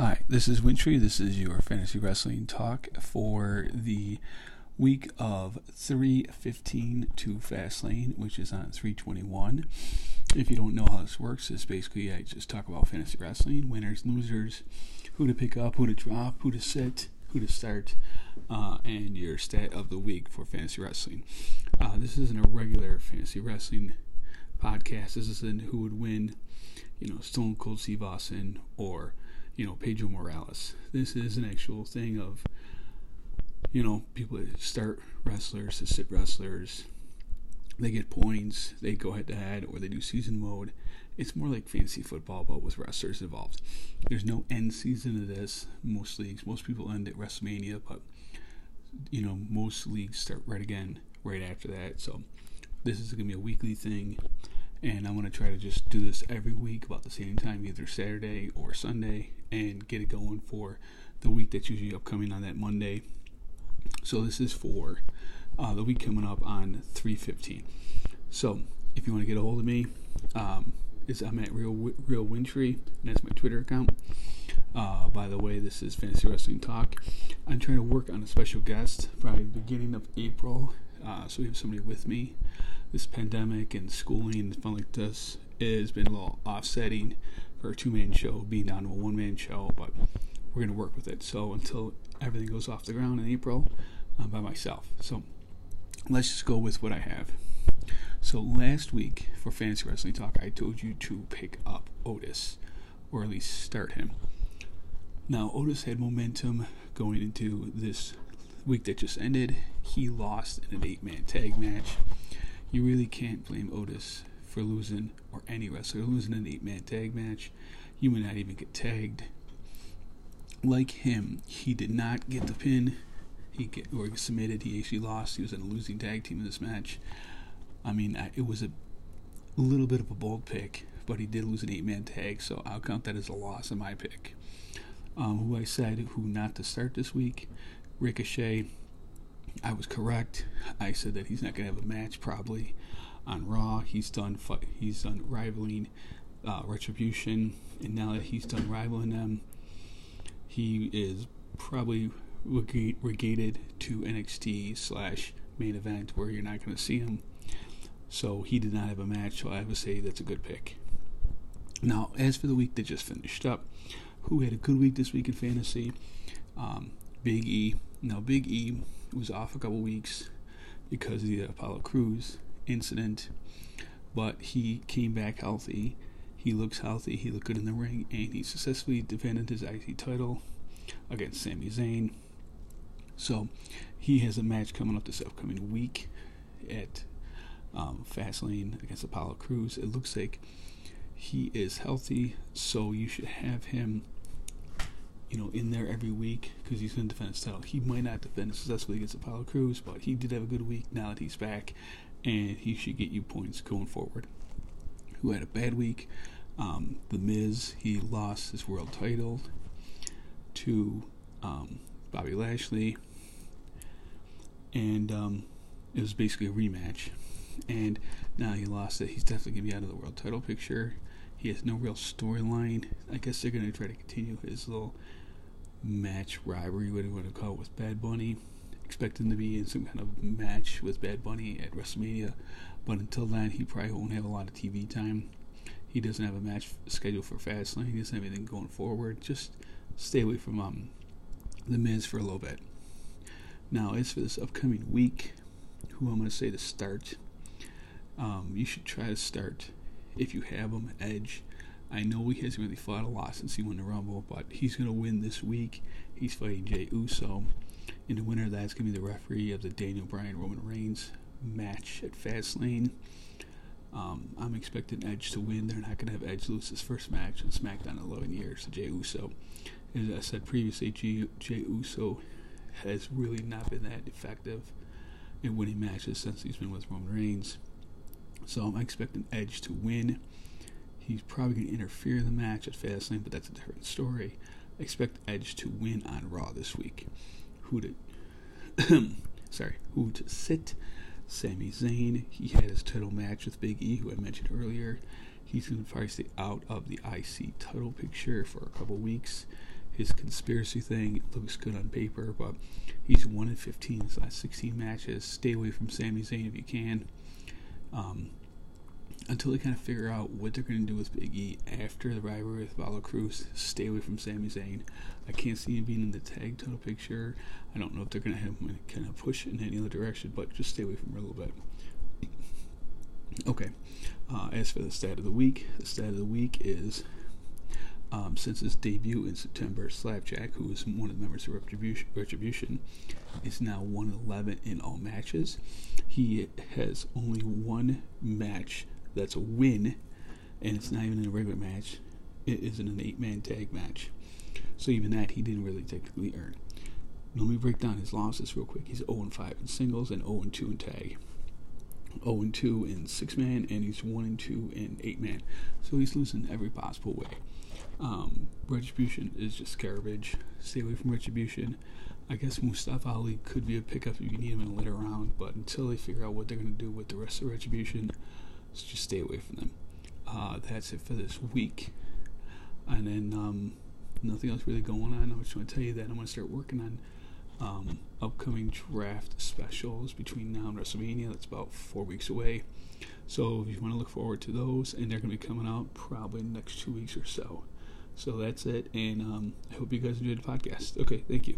Hi, this is Wintry. This is your fantasy wrestling talk for the week of 315 to Fastlane, which is on 321. If you don't know how this works, it's basically I just talk about fantasy wrestling, winners, losers, who to pick up, who to drop, who to sit, who to start, uh, and your stat of the week for fantasy wrestling. Uh, this isn't a regular fantasy wrestling podcast. This isn't who would win, you know, Stone Cold Steve Austin or you know, Pedro Morales. This is an actual thing of, you know, people that start wrestlers, to sit wrestlers, they get points, they go head to head, or they do season mode. It's more like fantasy football, but with wrestlers involved. There's no end season of this. Most leagues, most people end at WrestleMania, but you know, most leagues start right again right after that. So this is gonna be a weekly thing and I'm gonna try to just do this every week about the same time, either Saturday or Sunday, and get it going for the week that's usually upcoming on that Monday. So this is for uh, the week coming up on 3:15. So if you want to get a hold of me, um, is I'm at real real Wintry, and that's my Twitter account. Uh, by the way, this is Fantasy Wrestling Talk. I'm trying to work on a special guest probably the beginning of April, uh, so we have somebody with me this pandemic and schooling and fun like this has been a little offsetting for a two man show being down to a one man show, but we're going to work with it. So until everything goes off the ground in April, I'm by myself. So let's just go with what I have. So last week for Fantasy Wrestling Talk, I told you to pick up Otis, or at least start him. Now, Otis had momentum going into this week that just ended. He lost in an eight man tag match you really can't blame Otis for losing, or any wrestler losing an eight man tag match. You may not even get tagged. Like him, he did not get the pin. He get or submitted. He actually lost. He was in a losing tag team in this match. I mean, it was a little bit of a bold pick, but he did lose an eight man tag, so I'll count that as a loss in my pick. Um, who I said who not to start this week, Ricochet. I was correct. I said that he's not going to have a match probably on Raw. He's done. He's done rivaling uh, Retribution, and now that he's done rivaling them, he is probably regated to NXT slash main event where you're not going to see him. So he did not have a match. So I would say that's a good pick. Now, as for the week that just finished up, who had a good week this week in fantasy? Um, Big E. Now, Big E was off a couple weeks because of the Apollo Crews incident, but he came back healthy. He looks healthy. He looked good in the ring, and he successfully defended his IC title against Sami Zayn. So he has a match coming up this upcoming week at um, Fastlane against Apollo Crews. It looks like he is healthy, so you should have him you know, in there every week because he's going to defend his title. He might not defend successfully against Apollo Crews, but he did have a good week now that he's back, and he should get you points going forward. Who had a bad week? Um, the Miz, he lost his world title to um, Bobby Lashley, and um, it was basically a rematch. And now he lost it. He's definitely going to be out of the world title picture. He has no real storyline. I guess they're going to try to continue his little match rivalry, what do you want to call it, with Bad Bunny. Expect him to be in some kind of match with Bad Bunny at WrestleMania. But until then, he probably won't have a lot of TV time. He doesn't have a match scheduled for Fastlane. He doesn't have anything going forward. Just stay away from um, The Miz for a little bit. Now, as for this upcoming week, who I'm going to say to start, um, you should try to start if you have him, Edge. I know he hasn't really fought a lot since he won the Rumble, but he's going to win this week. He's fighting Jey Uso. In the winner, of that's going to be the referee of the Daniel Bryan Roman Reigns match at Fastlane. Um, I'm expecting Edge to win. They're not going to have Edge lose his first match on SmackDown in 11 years to Jey Uso. As I said previously, Jey Uso has really not been that effective in winning matches since he's been with Roman Reigns. So I'm expecting Edge to win. He's probably going to interfere in the match at Fastlane, but that's a different story. I expect Edge to win on Raw this week. Who to sorry, who to sit? Sami Zayn. He had his title match with Big E, who I mentioned earlier. He's going to probably stay out of the IC title picture for a couple weeks. his conspiracy thing looks good on paper, but he's one in fifteen his last sixteen matches. Stay away from Sami Zayn if you can. Um, until they kind of figure out what they're going to do with Big E after the rivalry with Apollo Crews. Stay away from Sami Zayn. I can't see him being in the tag title picture. I don't know if they're going to have him kind of push in any other direction, but just stay away from him a little bit. Okay. Uh, as for the stat of the week, the stat of the week is um, since his debut in September, Slapjack, who is one of the members of Retribution, Retribution is now 111 in all matches. He has only one match that's a win, and it's not even in a regular match. It is in an eight-man tag match. So even that he didn't really technically earn. Let me break down his losses real quick. He's 0 5 in singles and 0 2 in tag. 0 2 in six man, and he's 1 2 in eight man. So he's losing every possible way. Um, Retribution is just garbage. Stay away from Retribution. I guess Mustafa Ali could be a pickup if you need him in a later round, but until they figure out what they're going to do with the rest of Retribution, so just stay away from them. Uh, that's it for this week. And then um, nothing else really going on. I'm just going to tell you that I'm going to start working on um, upcoming draft specials between now and WrestleMania. That's about four weeks away. So if you want to look forward to those, and they're going to be coming out probably next two weeks or so. So that's it, and um, I hope you guys enjoyed the podcast. Okay, thank you.